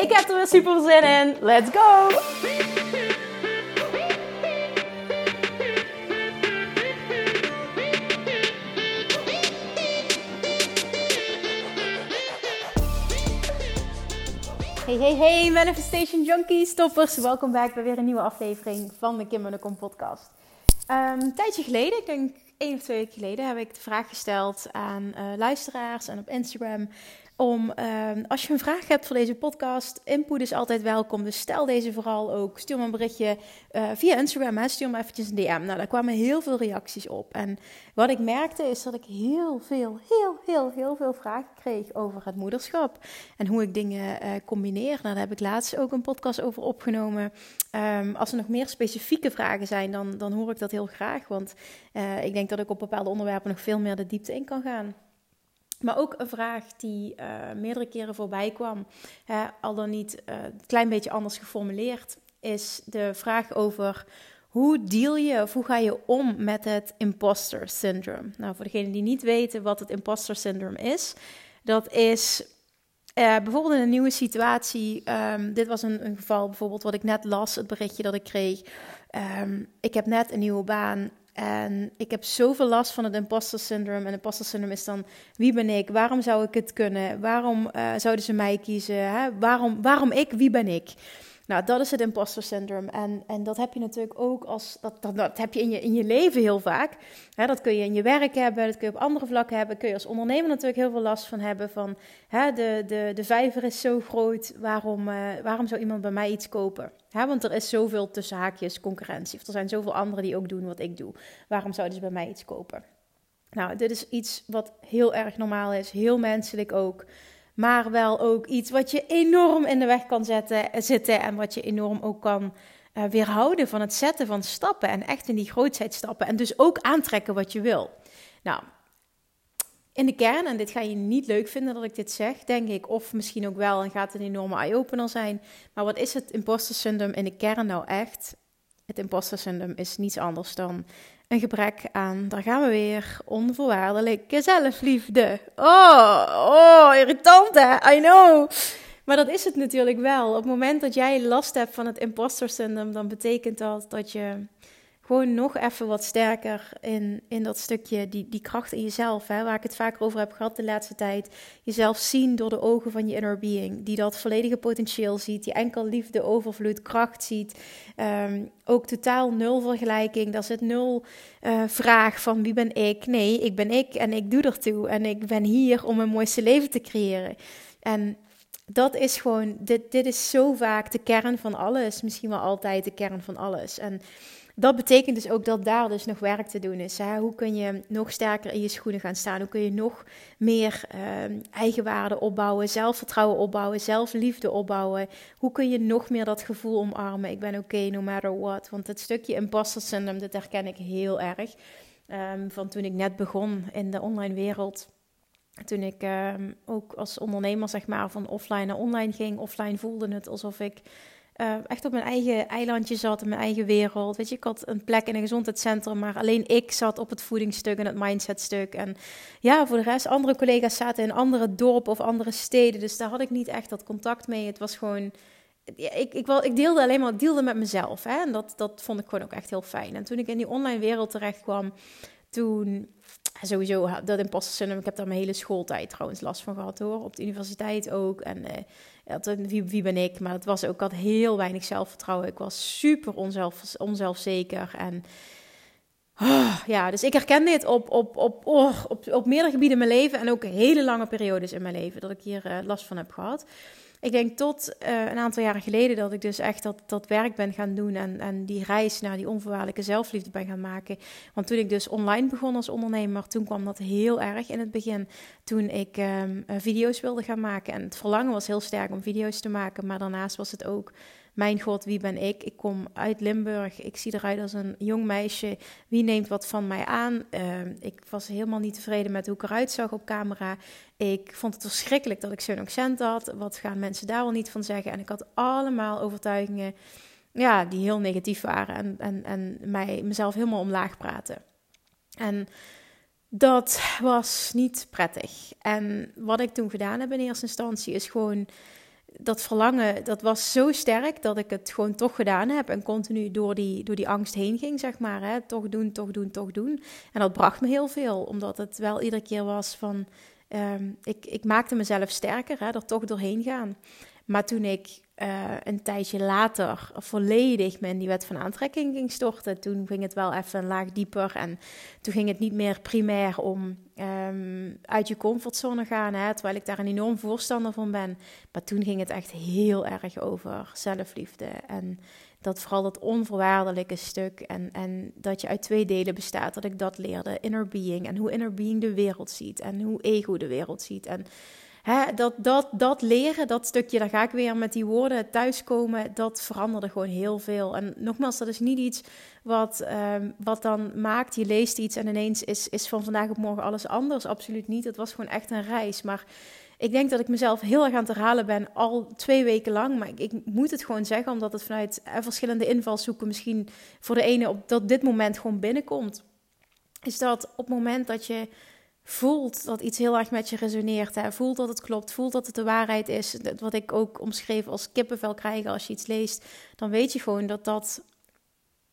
Ik heb er weer super zin in. Let's go! Hey, hey, hey, Manifestation Junkies, toppers. Welkom bij weer een nieuwe aflevering van de Kim Kom podcast. Um, een tijdje geleden, ik denk één of twee weken geleden, heb ik de vraag gesteld aan uh, luisteraars en op Instagram om, ehm, als je een vraag hebt voor deze podcast, input is altijd welkom. Dus stel deze vooral ook. Stuur me een berichtje uh, via Instagram. Hè. Stuur me eventjes een DM. Nou, daar kwamen heel veel reacties op. En wat ik merkte is dat ik heel veel, heel, heel, heel veel vragen kreeg over het moederschap. En hoe ik dingen uh, combineer. Nou, daar heb ik laatst ook een podcast over opgenomen. Um, als er nog meer specifieke vragen zijn, dan, dan hoor ik dat heel graag. Want uh, ik denk dat ik op bepaalde onderwerpen nog veel meer de diepte in kan gaan. Maar ook een vraag die uh, meerdere keren voorbij kwam, hè, al dan niet uh, een klein beetje anders geformuleerd, is de vraag over hoe deal je of hoe ga je om met het imposter syndrome? Nou, voor degenen die niet weten wat het imposter syndrome is, dat is uh, bijvoorbeeld in een nieuwe situatie. Um, dit was een, een, geval bijvoorbeeld wat ik net las, het berichtje dat ik kreeg. Um, ik heb net een nieuwe baan en ik heb zoveel last van het imposter syndrome. En imposter syndrome is dan, wie ben ik? Waarom zou ik het kunnen? Waarom uh, zouden ze mij kiezen? Hè? Waarom, waarom ik? Wie ben ik? Nou, dat is het imposter syndrome. En, en dat heb je natuurlijk ook als. Dat, dat, dat heb je in je, in je leven heel vaak. Dat kun je in je werk hebben, dat kun je op andere vlakken hebben. Kun je als ondernemer natuurlijk heel veel last van hebben. Van de, de, de vijver is zo groot, waarom, uh, waarom zou iemand bij mij iets kopen? Want er is zoveel tussen haakjes concurrentie. Of er zijn zoveel anderen die ook doen wat ik doe. Waarom zouden ze bij mij iets kopen? Nou, dit is iets wat heel erg normaal is, heel menselijk ook maar wel ook iets wat je enorm in de weg kan zetten, eh, zitten en wat je enorm ook kan uh, weerhouden van het zetten van stappen en echt in die grootheid stappen en dus ook aantrekken wat je wil. Nou, in de kern, en dit ga je niet leuk vinden dat ik dit zeg, denk ik, of misschien ook wel en gaat een enorme eye-opener zijn. Maar wat is het imposter syndrome in de kern nou echt? Het imposter syndrome is niets anders dan een gebrek aan, daar gaan we weer, onvoorwaardelijke zelfliefde. Oh, oh, irritant hè, I know. Maar dat is het natuurlijk wel. Op het moment dat jij last hebt van het imposter syndrome, dan betekent dat dat je gewoon nog even wat sterker in, in dat stukje, die, die kracht in jezelf, hè, waar ik het vaker over heb gehad de laatste tijd. Jezelf zien door de ogen van je inner being, die dat volledige potentieel ziet, die enkel liefde, overvloed, kracht ziet. Um, ook totaal nul vergelijking, daar zit nul uh, vraag van wie ben ik. Nee, ik ben ik en ik doe ertoe en ik ben hier om een mooiste leven te creëren. En dat is gewoon, dit, dit is zo vaak de kern van alles, misschien wel altijd de kern van alles. En dat betekent dus ook dat daar dus nog werk te doen is. Hè? Hoe kun je nog sterker in je schoenen gaan staan? Hoe kun je nog meer uh, eigenwaarde opbouwen, zelfvertrouwen opbouwen, zelfliefde opbouwen? Hoe kun je nog meer dat gevoel omarmen? Ik ben oké, no matter what. Want het stukje imposter syndrome, dat herken ik heel erg. Um, van toen ik net begon in de online wereld. Toen ik um, ook als ondernemer, zeg maar, van offline naar online ging. Offline voelde het alsof ik uh, echt op mijn eigen eilandje zat, in mijn eigen wereld. Weet je, ik had een plek in een gezondheidscentrum, maar alleen ik zat op het voedingsstuk en het mindsetstuk. En ja, voor de rest, andere collega's zaten in andere dorpen of andere steden. Dus daar had ik niet echt dat contact mee. Het was gewoon. Ik, ik, wel, ik deelde alleen maar deelde met mezelf. Hè? En dat, dat vond ik gewoon ook echt heel fijn. En toen ik in die online wereld terecht kwam, toen sowieso dat imposter syndrome. Ik heb daar mijn hele schooltijd trouwens last van gehad hoor. Op de universiteit ook. En uh, wie, wie ben ik? Maar het was ook, ik had heel weinig zelfvertrouwen. Ik was super onzelf, onzelfzeker. En oh, ja, dus ik herken dit op, op, op, oh, op, op meerdere gebieden in mijn leven. En ook hele lange periodes in mijn leven dat ik hier uh, last van heb gehad. Ik denk tot uh, een aantal jaren geleden dat ik dus echt dat, dat werk ben gaan doen en, en die reis naar die onvoorwaardelijke zelfliefde ben gaan maken. Want toen ik dus online begon als ondernemer, toen kwam dat heel erg in het begin. Toen ik um, video's wilde gaan maken en het verlangen was heel sterk om video's te maken, maar daarnaast was het ook mijn god, wie ben ik? Ik kom uit Limburg. Ik zie eruit als een jong meisje. Wie neemt wat van mij aan? Uh, ik was helemaal niet tevreden met hoe ik eruit zag op camera. Ik vond het verschrikkelijk dat ik zo'n accent had. Wat gaan mensen daar wel niet van zeggen? En ik had allemaal overtuigingen ja, die heel negatief waren en, en, en mij, mezelf helemaal omlaag praten. En dat was niet prettig. En wat ik toen gedaan heb in eerste instantie is gewoon dat verlangen, dat was zo sterk dat ik het gewoon toch gedaan heb en continu door die, door die angst heen ging, zeg maar. Hè? Toch doen, toch doen, toch doen. En dat bracht me heel veel, omdat het wel iedere keer was van, um, ik, ik maakte mezelf sterker, hè, er toch doorheen gaan. Maar toen ik uh, een tijdje later volledig me in die wet van aantrekking ging storten, toen ging het wel even een laag dieper. En toen ging het niet meer primair om um, uit je comfortzone gaan, hè, terwijl ik daar een enorm voorstander van ben. Maar toen ging het echt heel erg over zelfliefde. En dat vooral dat onvoorwaardelijke stuk en, en dat je uit twee delen bestaat, dat ik dat leerde. Inner being en hoe inner being de wereld ziet en hoe ego de wereld ziet. En Dat, dat, dat leren, dat stukje, daar ga ik weer met die woorden thuiskomen, dat veranderde gewoon heel veel. En nogmaals, dat is niet iets wat, um, wat dan maakt, je leest iets en ineens is, is van vandaag op morgen alles anders. Absoluut niet. Het was gewoon echt een reis. Maar ik denk dat ik mezelf heel erg aan het herhalen ben, al twee weken lang. Maar ik, ik moet het gewoon zeggen, omdat het vanuit eh, verschillende invalshoeken misschien voor de ene op dat dit moment gewoon binnenkomt. Is dat op het moment dat je voelt dat iets heel erg met je resoneert. Hè? Voelt dat het klopt, voelt dat het de waarheid is. Wat ik ook omschreef als kippenvel krijgen als je iets leest. Dan weet je gewoon dat dat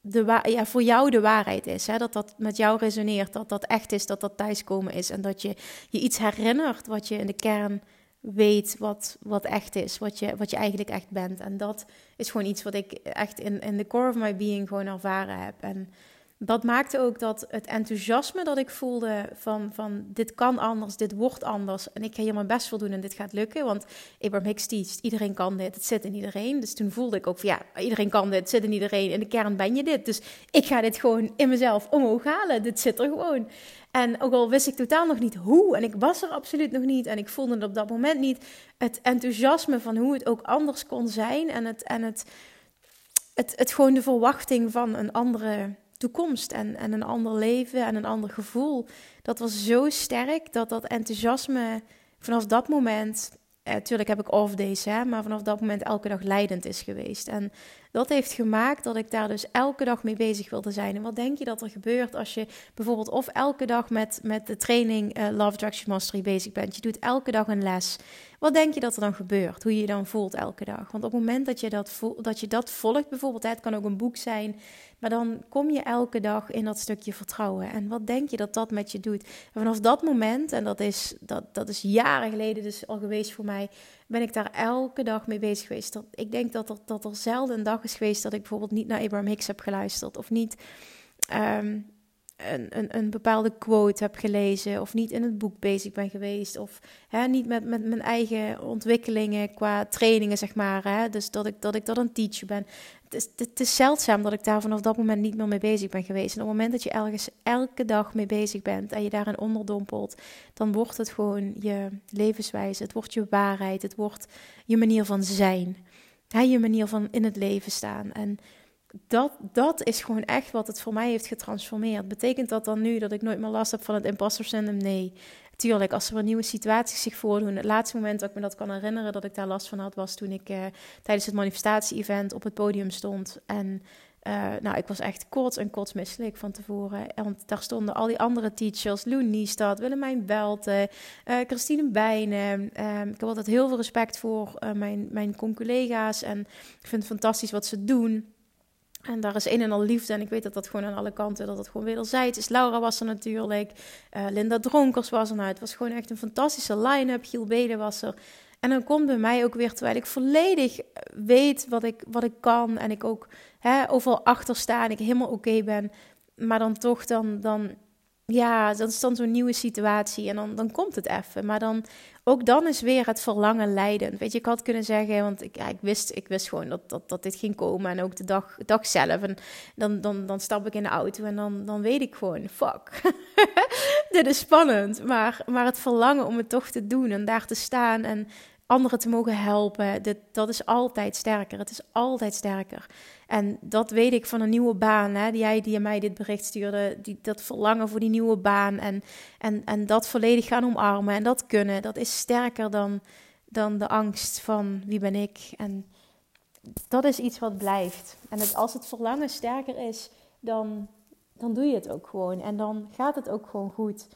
de ja, voor jou de waarheid is. Hè? Dat dat met jou resoneert, dat dat echt is, dat dat thuiskomen is. En dat je je iets herinnert wat je in de kern weet wat, wat echt is, wat je, wat je eigenlijk echt bent. En dat is gewoon iets wat ik echt in, in de core of my being gewoon ervaren heb. En dat maakte ook dat het enthousiasme dat ik voelde van, van dit kan anders, dit wordt anders en ik ga hier mijn best voor doen en dit gaat lukken. Want Abraham Hicks teacht, iedereen kan dit, het zit in iedereen. Dus toen voelde ik ook van ja, iedereen kan dit, het zit in iedereen. In de kern ben je dit. Dus ik ga dit gewoon in mezelf omhoog halen. Dit zit er gewoon. En ook al wist ik totaal nog niet hoe, en ik was er absoluut nog niet, en ik voelde het op dat moment niet, het enthousiasme van hoe het ook anders kon zijn en het, en het, het, het gewoon de verwachting van een andere toekomst en, en een ander leven en een ander gevoel. Dat was zo sterk dat dat enthousiasme vanaf dat moment. Natuurlijk eh, heb ik off hè, maar vanaf dat moment elke dag leidend is geweest. En dat heeft gemaakt dat ik daar dus elke dag mee bezig wilde zijn. En wat denk je dat er gebeurt als je bijvoorbeeld of elke dag met, met de training uh, Love Attraction Mastery bezig bent? Je doet elke dag een les. Wat denk je dat er dan gebeurt? Hoe je je dan voelt elke dag? Want op het moment dat je dat, voelt, dat, je dat volgt, bijvoorbeeld, het kan ook een boek zijn, maar dan kom je elke dag in dat stukje vertrouwen. En wat denk je dat dat met je doet? En vanaf dat moment, en dat is, dat, dat is jaren geleden dus al geweest voor mij, ben ik daar elke dag mee bezig geweest. Dat, ik denk dat er, dat er zelden een dag is geweest dat ik bijvoorbeeld niet naar Abraham Hicks heb geluisterd. Of niet um, een, een, een bepaalde quote heb gelezen. Of niet in het boek bezig ben geweest. Of hè, niet met, met mijn eigen ontwikkelingen qua trainingen, zeg maar. Hè. Dus dat ik, dat ik dat een teacher ben. Het is, het is zeldzaam dat ik daar vanaf dat moment niet meer mee bezig ben geweest. En op het moment dat je ergens elke dag mee bezig bent en je daarin onderdompelt, dan wordt het gewoon je levenswijze. Het wordt je waarheid. Het wordt je manier van zijn. Hè, je manier van in het leven staan. En dat, dat is gewoon echt wat het voor mij heeft getransformeerd. Betekent dat dan nu dat ik nooit meer last heb van het imposter syndrome? Nee. Tuurlijk, als er een nieuwe situaties zich voordoen. Het laatste moment dat ik me dat kan herinneren dat ik daar last van had, was toen ik eh, tijdens het manifestatie-event op het podium stond. En uh, nou, ik was echt kots en kotsmisselijk van tevoren. Want daar stonden al die andere teachers. Lou Niestad, Willemijn Belten, uh, Christine Bijnen. Ehm, ik heb altijd heel veel respect voor mijn, mijn collega's. En ik vind het fantastisch wat ze doen. En daar is een en al liefde. En ik weet dat dat gewoon aan alle kanten, dat het gewoon wederzijds is. Laura was er natuurlijk. Uh, Linda Dronkers was er. Nou, het was gewoon echt een fantastische line-up. Giel Bede was er. En dan komt bij mij ook weer, terwijl ik volledig weet wat ik, wat ik kan. En ik ook hè, overal achter sta en ik helemaal oké ben. Maar dan toch, dan, dan, ja, dat is dan zo'n nieuwe situatie. En dan, dan komt het even. Maar dan ook dan is weer het verlangen leidend. Weet je, ik had kunnen zeggen, want ik, ik, wist, ik wist gewoon dat, dat, dat dit ging komen. En ook de dag, dag zelf. En dan, dan, dan stap ik in de auto en dan, dan weet ik gewoon, fuck. dit is spannend. Maar, maar het verlangen om het toch te doen en daar te staan en anderen te mogen helpen, dit, dat is altijd sterker. Het is altijd sterker. En dat weet ik van een nieuwe baan. Hè? Die jij die mij dit bericht stuurde, die, dat verlangen voor die nieuwe baan en, en, en dat volledig gaan omarmen en dat kunnen, dat is sterker dan, dan de angst van wie ben ik. En dat is iets wat blijft. En als het verlangen sterker is, dan, dan doe je het ook gewoon. En dan gaat het ook gewoon goed.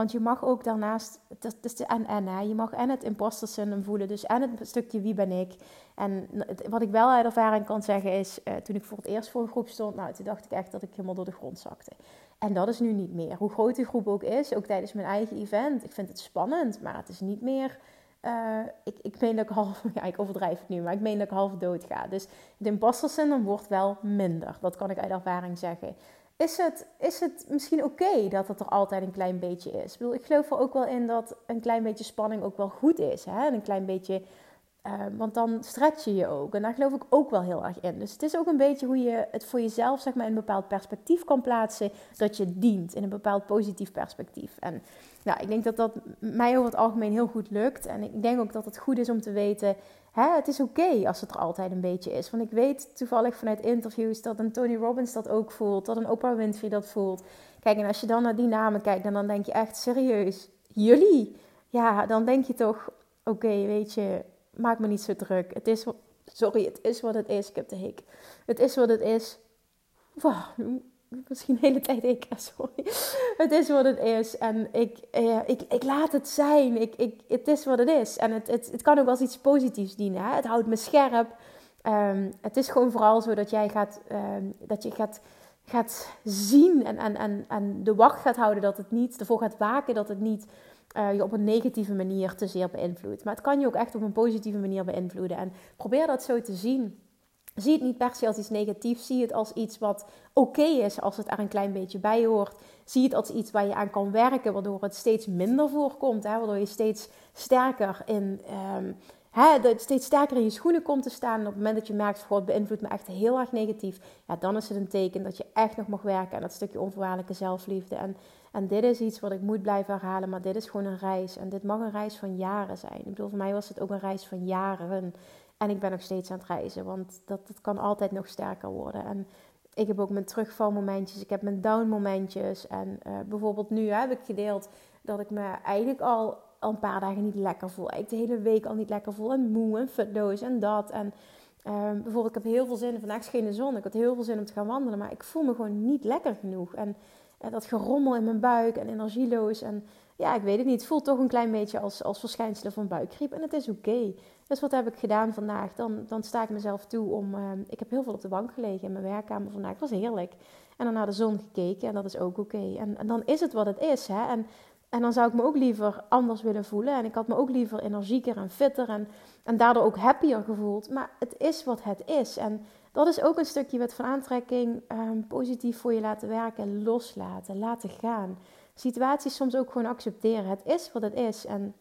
Want je mag ook daarnaast, het is de en-en, je mag en het imposter syndroom voelen, dus en het stukje wie ben ik. En wat ik wel uit ervaring kan zeggen is, uh, toen ik voor het eerst voor een groep stond, nou, toen dacht ik echt dat ik helemaal door de grond zakte. En dat is nu niet meer. Hoe groot die groep ook is, ook tijdens mijn eigen event, ik vind het spannend, maar het is niet meer... Uh, ik, ik meen dat ik half, ja, ik overdrijf het nu, maar ik meen dat ik half dood ga. Dus het imposter syndroom wordt wel minder. Dat kan ik uit ervaring zeggen is het, is het misschien oké dat het er altijd een klein beetje is? Ik, ik geloof er ook wel in dat een klein beetje spanning ook wel goed is. Hè? een klein beetje, uh, want dan stretch je je ook. En daar geloof ik ook wel heel erg in. Dus het is ook een beetje hoe je het voor jezelf zeg maar, in een bepaald perspectief kan plaatsen. Dat je dient in een bepaald positief perspectief. En nou, ik denk dat dat mij over het algemeen heel goed lukt. En ik denk ook dat het goed is om te weten hè, het is oké als het er altijd een beetje is. Want ik weet toevallig vanuit interviews dat een Tony Robbins dat ook voelt, dat een Oprah Winfrey dat voelt. Kijk, en als je dan naar die namen kijkt, dan, dan denk je echt serieus, jullie? Ja, dan denk je toch, oké, weet je, maak me niet zo druk. Het is, sorry, het is wat het is. Ik heb de hik. Het is wat het is. Wow, misschien de hele tijd ik, sorry. Het is wat het is en ik, eh, ik, ik laat het zijn. Ik, ik, het is wat het is. En het, het, het kan ook als iets positiefs dienen. Hè? Het houdt me scherp. Um, het is gewoon vooral zo dat jij gaat, um, dat je gaat, gaat zien en, en, en, en de wacht gaat houden dat het niet, ervoor gaat waken dat het niet uh, je op een negatieve manier te zeer beïnvloedt. Maar het kan je ook echt op een positieve manier beïnvloeden. En probeer dat zo te zien. Zie het niet per se als iets negatiefs. Zie het als iets wat oké is als het er een klein beetje bij hoort. Zie het als iets waar je aan kan werken, waardoor het steeds minder voorkomt. Hè? Waardoor je steeds sterker in. Um, hè, steeds sterker in je schoenen komt te staan. En op het moment dat je merkt, het beïnvloedt me echt heel erg negatief. Ja, dan is het een teken dat je echt nog mag werken aan dat stukje onvoorwaardelijke zelfliefde. En, en dit is iets wat ik moet blijven herhalen, maar dit is gewoon een reis. En dit mag een reis van jaren zijn. Ik bedoel, voor mij was het ook een reis van jaren. En ik ben nog steeds aan het reizen, want dat, dat kan altijd nog sterker worden. En ik heb ook mijn terugvalmomentjes, ik heb mijn downmomentjes. En uh, bijvoorbeeld nu heb ik gedeeld dat ik me eigenlijk al, al een paar dagen niet lekker voel. Ik de hele week al niet lekker voel en moe en futloos en dat. En uh, bijvoorbeeld, ik heb heel veel zin, vandaag scheen de zon, ik had heel veel zin om te gaan wandelen. Maar ik voel me gewoon niet lekker genoeg. En uh, dat gerommel in mijn buik en energieloos. En ja, ik weet het niet. Het voelt toch een klein beetje als, als verschijnselen van buikgriep. En het is oké. Dus wat heb ik gedaan vandaag? Dan, dan sta ik mezelf toe om... Uh, ik heb heel veel op de bank gelegen in mijn werkkamer vandaag. Het was heerlijk. En dan naar de zon gekeken en dat is ook oké. En, en, dan is het wat het is. Hè? En, en dan zou ik me ook liever anders willen voelen. En ik had me ook liever energieker en fitter en, en daardoor ook happier gevoeld. Maar het is wat het is. En dat is ook een stukje wet van aantrekking. Um, positief voor je laten werken, loslaten, laten gaan situaties soms ook gewoon accepteren. Het is wat het is. En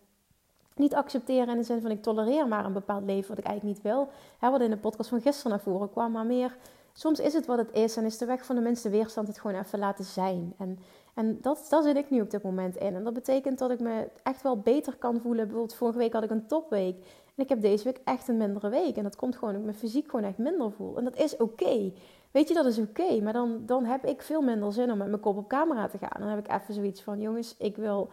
niet accepteren in de zin van ik tolereer maar een bepaald leven wat ik eigenlijk niet wil. Wat in de podcast van gisteren naar voren kwam. Maar meer, soms is het wat het is. En is de weg van de minste weerstand het gewoon even laten zijn. En, en dat, daar zit ik nu op dit moment in. En dat betekent dat ik me echt wel beter kan voelen. Bijvoorbeeld vorige week had ik een topweek. En ik heb deze week echt een mindere week. En dat komt gewoon omdat ik me fysiek gewoon echt minder voel. En dat is oké. Weet je, dat is oké. maar dan, dan heb ik veel minder zin om met mijn kop op camera te gaan. Dan heb ik even zoiets van: jongens, ik wil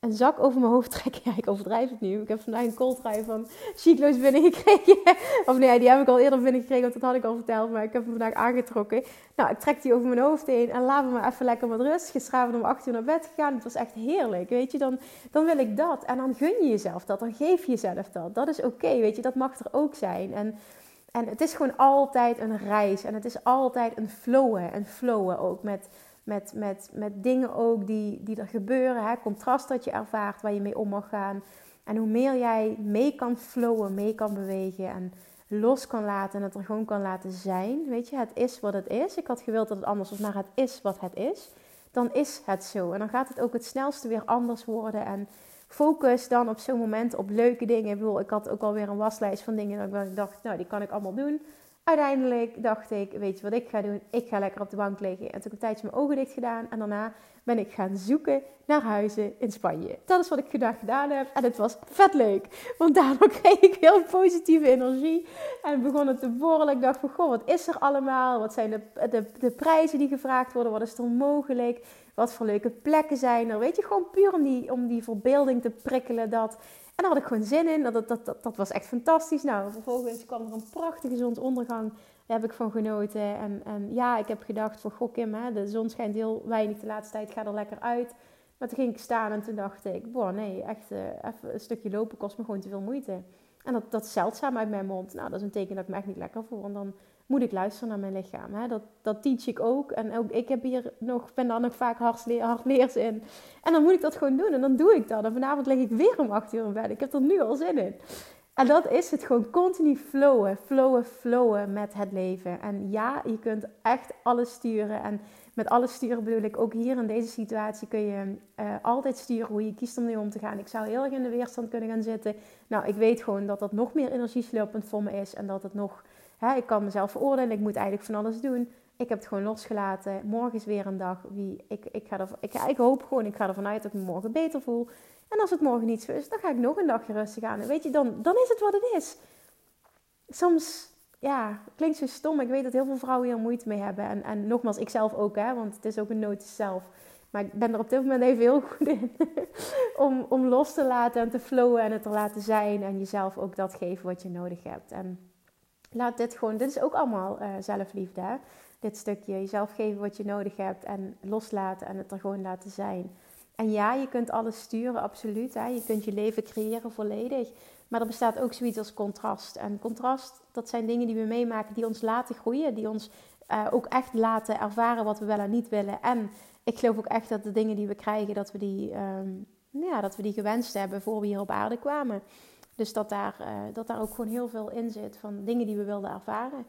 een zak over mijn hoofd trekken. Ja, ik overdrijf het nu. Ik heb vandaag een coldrive van Chiclo's binnengekregen. Of nee, die heb ik al eerder binnengekregen, want dat had ik al verteld. Maar ik heb hem vandaag aangetrokken. Nou, ik trek die over mijn hoofd heen en laat me even lekker met rust. Gisteravond om 8 uur naar bed gegaan. Het was echt heerlijk, weet je. Dan, dan wil ik dat. En dan gun je jezelf dat. Dan geef je jezelf dat. Dat is oké, weet je. Dat mag er ook zijn. En en het is gewoon altijd een reis. En het is altijd een flowen. En flowen ook met, met, met, met dingen ook die, die er gebeuren. Hè? Contrast dat je ervaart waar je mee om mag gaan. En hoe meer jij mee kan flowen, mee kan bewegen en los kan laten en het er gewoon kan laten zijn. Weet je, het is wat het is. Ik had gewild dat het anders was, maar het is wat het is. Dan is het zo. En dan gaat het ook het snelste weer anders worden. En focus dan op zo'n moment op leuke dingen. Ik bedoel, ik had ook alweer een waslijst van dingen dat ik dacht, nou, die kan ik allemaal doen. Uiteindelijk dacht ik, weet je wat ik ga doen? Ik ga lekker op de bank liggen. En toen heb ik een tijdje mijn ogen dicht gedaan. En daarna ben ik gaan zoeken naar huizen in Spanje. Dat is wat ik vandaag gedaan heb. En het was vet leuk. Want daardoor kreeg ik heel positieve energie. En begon het te borrelen. Ik dacht van, goh, wat is er allemaal? Wat zijn de, de, de prijzen die gevraagd worden? Wat is er mogelijk? Wat voor leuke plekken zijn er? Weet je, gewoon puur om die, om die verbeelding te prikkelen. Dat. En daar had ik gewoon zin in. Dat, dat, dat, dat was echt fantastisch. Nou, vervolgens kwam er een prachtige zonsondergang. Daar heb ik van genoten. En, en ja, ik heb gedacht van, goh Kim, hè, de zon schijnt heel weinig de laatste tijd. Ga er lekker uit. Maar toen ging ik staan en toen dacht ik, boah, nee, echt uh, even een stukje lopen kost me gewoon te veel moeite. En dat, zeldzaam uit mijn mond. Nou, dat is een teken dat ik me echt niet lekker voel. Want dan moet ik luisteren naar mijn lichaam. Hè? Dat, dat teach ik ook. En ook ik heb hier nog, ben dan nog vaak hardleers in. En dan moet ik dat gewoon doen. En dan doe ik dat. En vanavond lig ik weer om acht uur in bed. Ik heb er nu al zin in. En dat is het gewoon continu flowen, flowen, flowen met het leven. En ja, je kunt echt alles sturen. En met alles sturen bedoel ik ook hier in deze situatie kun je uh, altijd sturen hoe je kiest om mee om te gaan. Ik zou heel erg in de weerstand kunnen gaan zitten. Nou, ik weet gewoon dat dat nog meer energieslopend voor me is. En dat het nog Hè, ik kan mezelf veroordelen, ik moet eigenlijk van alles doen. Ik heb het gewoon losgelaten. Morgen is weer een dag. Wie, ik, ik, ga er, ik, ik hoop gewoon, ik ga ervan uit dat ik me morgen beter voel. En als het morgen niet zo is, dan ga ik nog een dagje rustig aan. Weet je, dan, dan is het wat het is. Soms, ja, klinkt zo stom. Ik weet dat heel veel vrouwen hier moeite mee hebben. En, en nogmaals, ik zelf ook, hè, want het is ook een nood zelf. Maar ik ben er op dit moment even heel goed in. om, om los te laten en te flowen en het te laten zijn. En jezelf ook dat geven wat je nodig hebt. En laat dit gewoon, dit is ook allemaal uh, zelfliefde. Hè? Dit stukje jezelf geven wat je nodig hebt en loslaten en het er gewoon laten zijn. En ja, je kunt alles sturen, absoluut. Hè? Je kunt je leven creëren volledig. Maar er bestaat ook zoiets als contrast. En contrast, dat zijn dingen die we meemaken die ons laten groeien. Die ons uh, ook echt laten ervaren wat we wel en niet willen. En ik geloof ook echt dat de dingen die we krijgen, dat we die, um, ja, dat we die gewenst hebben voor we hier op aarde kwamen. Dus dat daar, uh, dat daar ook gewoon heel veel in zit van dingen die we wilden ervaren.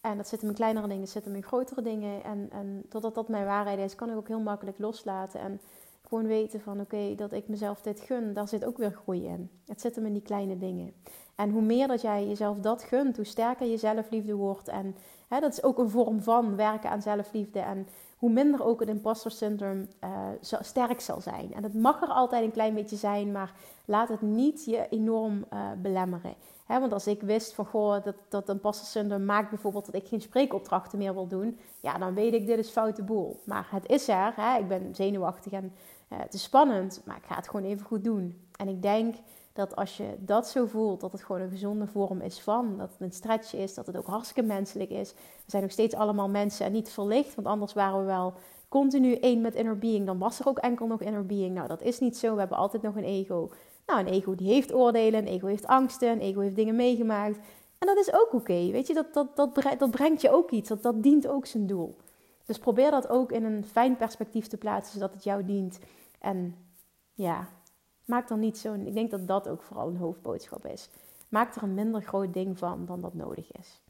En dat zit hem in kleinere dingen, zit hem in grotere dingen. En, en totdat dat mijn waarheid is, kan ik ook heel makkelijk loslaten. En gewoon weten van oké, dat ik mezelf dit gun, daar zit ook weer groei in. Het zit hem in die kleine dingen. En hoe meer dat jij jezelf dat gunt, hoe sterker je zelfliefde wordt. En hè, dat is ook een vorm van werken aan zelfliefde. En hoe minder ook het imposter syndroom uh, sterk zal zijn. En het mag er altijd een klein beetje zijn, maar laat het niet je enorm uh, belemmeren. want als ik wist van goh, dat, dat imposter syndroom maakt bijvoorbeeld dat ik geen spreekopdrachten meer wil doen, ja, dan weet ik dit is foute boel. Maar het is er, ik ben zenuwachtig en uh, het is spannend, maar ik ga het gewoon even goed doen. En ik denk dat als je dat zo voelt, dat het gewoon een gezonde vorm is van, dat het een stretch is, dat het ook hartstikke menselijk is. We zijn nog steeds allemaal mensen en niet verlicht, want anders waren we wel continu één met inner being, dan was er ook enkel nog inner being. Nou, dat is niet zo, we hebben altijd nog een ego. Nou, een ego die heeft oordelen, een ego heeft angsten, een ego heeft dingen meegemaakt. En dat is ook oké, weet je, dat, dat, dat, dat brengt je ook iets, dat, dat dient ook zijn doel. Dus probeer dat ook in een fijn perspectief te plaatsen, zodat het jou dient. En ja, Maak er niet zo'n. Ik denk dat dat ook vooral een hoofdboodschap is. Maak er een minder groot ding van dan dat nodig is.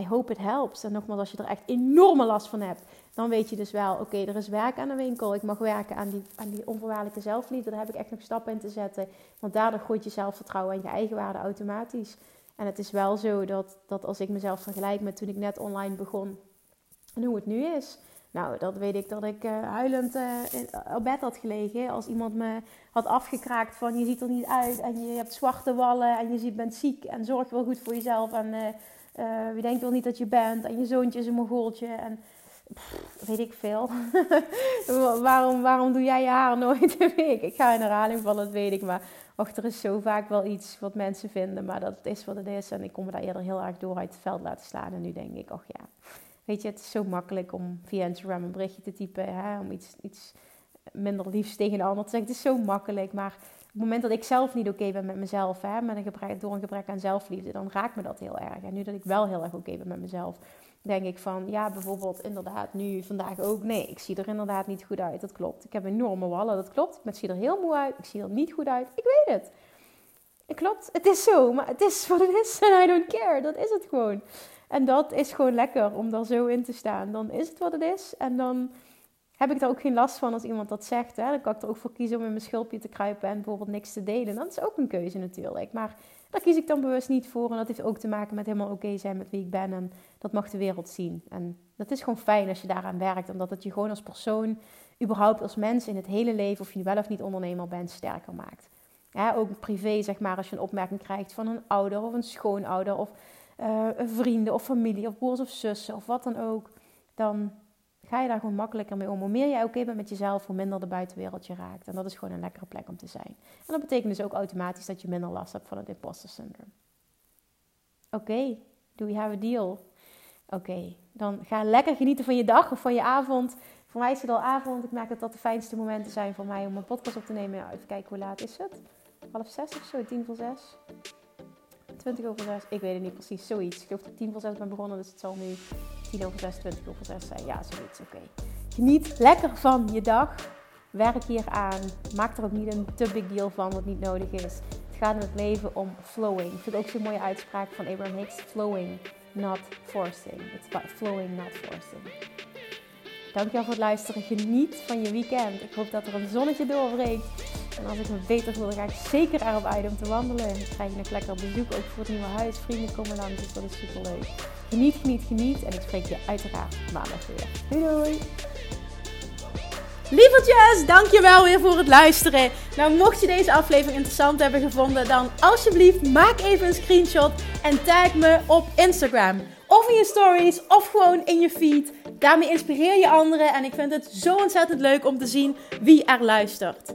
I hope it helps. En nogmaals, als je er echt enorme last van hebt, dan weet je dus wel: oké, er is werk aan de winkel. Ik mag werken aan die, aan die onvoorwaardelijke zelfliefde. Daar heb ik echt nog stappen in te zetten. Want daardoor groeit je zelfvertrouwen en je eigen waarde automatisch. En het is wel zo dat, dat als ik mezelf vergelijk met toen ik net online begon en hoe het nu is. Nou, dat weet ik dat ik uh, huilend uh, op bed had gelegen. Als iemand me had afgekraakt van je ziet er niet uit en je hebt zwarte wallen en je bent ziek en zorg wel goed voor jezelf. En uh, wie denkt wel niet dat je bent en je zoontje is een mongooltje en weet ik veel. waarom, waarom doe jij je haar nooit? Ik ga in herhaling van, dat weet ik. Maar och, er is zo vaak wel iets wat mensen vinden. Maar dat is wat het is. En ik kon me daar eerder heel erg door uit het veld laten slaan. En nu denk ik, och ja Weet je, het is zo makkelijk om via Instagram een berichtje te typen. Hè, om iets, iets minder liefs tegen de ander te zeggen. Het is zo makkelijk. Maar op het moment dat ik zelf niet oké ben met mezelf, hè, met een gebrek, door een gebrek aan zelfliefde, dan raakt me dat heel erg. En nu dat ik wel heel erg oké ben met mezelf, denk ik van, ja, bijvoorbeeld inderdaad nu, vandaag ook. Nee, ik zie er inderdaad niet goed uit. Dat klopt. Ik heb enorme wallen, dat klopt. Ik zie er heel moe uit. Ik zie er niet goed uit. Ik weet het. Het klopt, het is zo, maar het is wat het is en I don't care. Dat is het gewoon. En dat is gewoon lekker om daar zo in te staan. Dan is het wat het is. En dan heb ik er ook geen last van als iemand dat zegt. Hè? Dan kan ik er ook voor kiezen om in mijn schulpje te kruipen en bijvoorbeeld niks te delen. Dat is ook een keuze natuurlijk. Maar daar kies ik dan bewust niet voor. En dat heeft ook te maken met helemaal oké zijn met wie ik ben. En dat mag de wereld zien. En dat is gewoon fijn als je daaraan werkt. Omdat het je gewoon als persoon, überhaupt als mens in het hele leven, of je wel of niet ondernemer bent, sterker maakt. Ook privé, zeg maar, als je een opmerking krijgt van een ouder of een schoonouder of uh, vrienden of familie of broers of zussen of wat dan ook. Dan ga je daar gewoon makkelijker mee om. Hoe meer jij oké bent met jezelf, hoe minder de buitenwereld je raakt. En dat is gewoon een lekkere plek om te zijn. En dat betekent dus ook automatisch dat je minder last hebt van het imposter syndrome. Oké, do we have a deal? Oké, dan ga lekker genieten van je dag of van je avond. Voor mij is het al avond. Ik merk dat dat de fijnste momenten zijn voor mij om een podcast op te nemen. Even kijken hoe laat is het? Half zes of zo, tien voor zes. 20 over 6, ik weet het niet precies, zoiets. Ik geloof dat ik 10 voor 6 ben begonnen, dus het zal nu 10 over 6, 20 over 6 zijn. Ja, zoiets, oké. Geniet lekker van je dag. Werk hier aan. Maak er ook niet een te big deal van wat niet nodig is. Het gaat in het leven om flowing. Ik vind ook zo'n mooie uitspraak van Abraham Hicks. Flowing, not forcing. It's about flowing, not forcing. Dankjewel voor het luisteren. Geniet van je weekend. Ik hoop dat er een zonnetje doorbreekt. En als ik me beter voel, ga ik zeker erop uit om te wandelen. En dan krijg je nog lekker bezoek ook voor het nieuwe huis. Vrienden komen langs, dus dat is super leuk. Geniet, geniet, geniet. En ik spreek je uiteraard maandag weer. Doei doei! Lievertjes, dankjewel weer voor het luisteren. Nou, mocht je deze aflevering interessant hebben gevonden, dan alsjeblieft maak even een screenshot en tag me op Instagram. Of in je stories, of gewoon in je feed. Daarmee inspireer je anderen en ik vind het zo ontzettend leuk om te zien wie er luistert.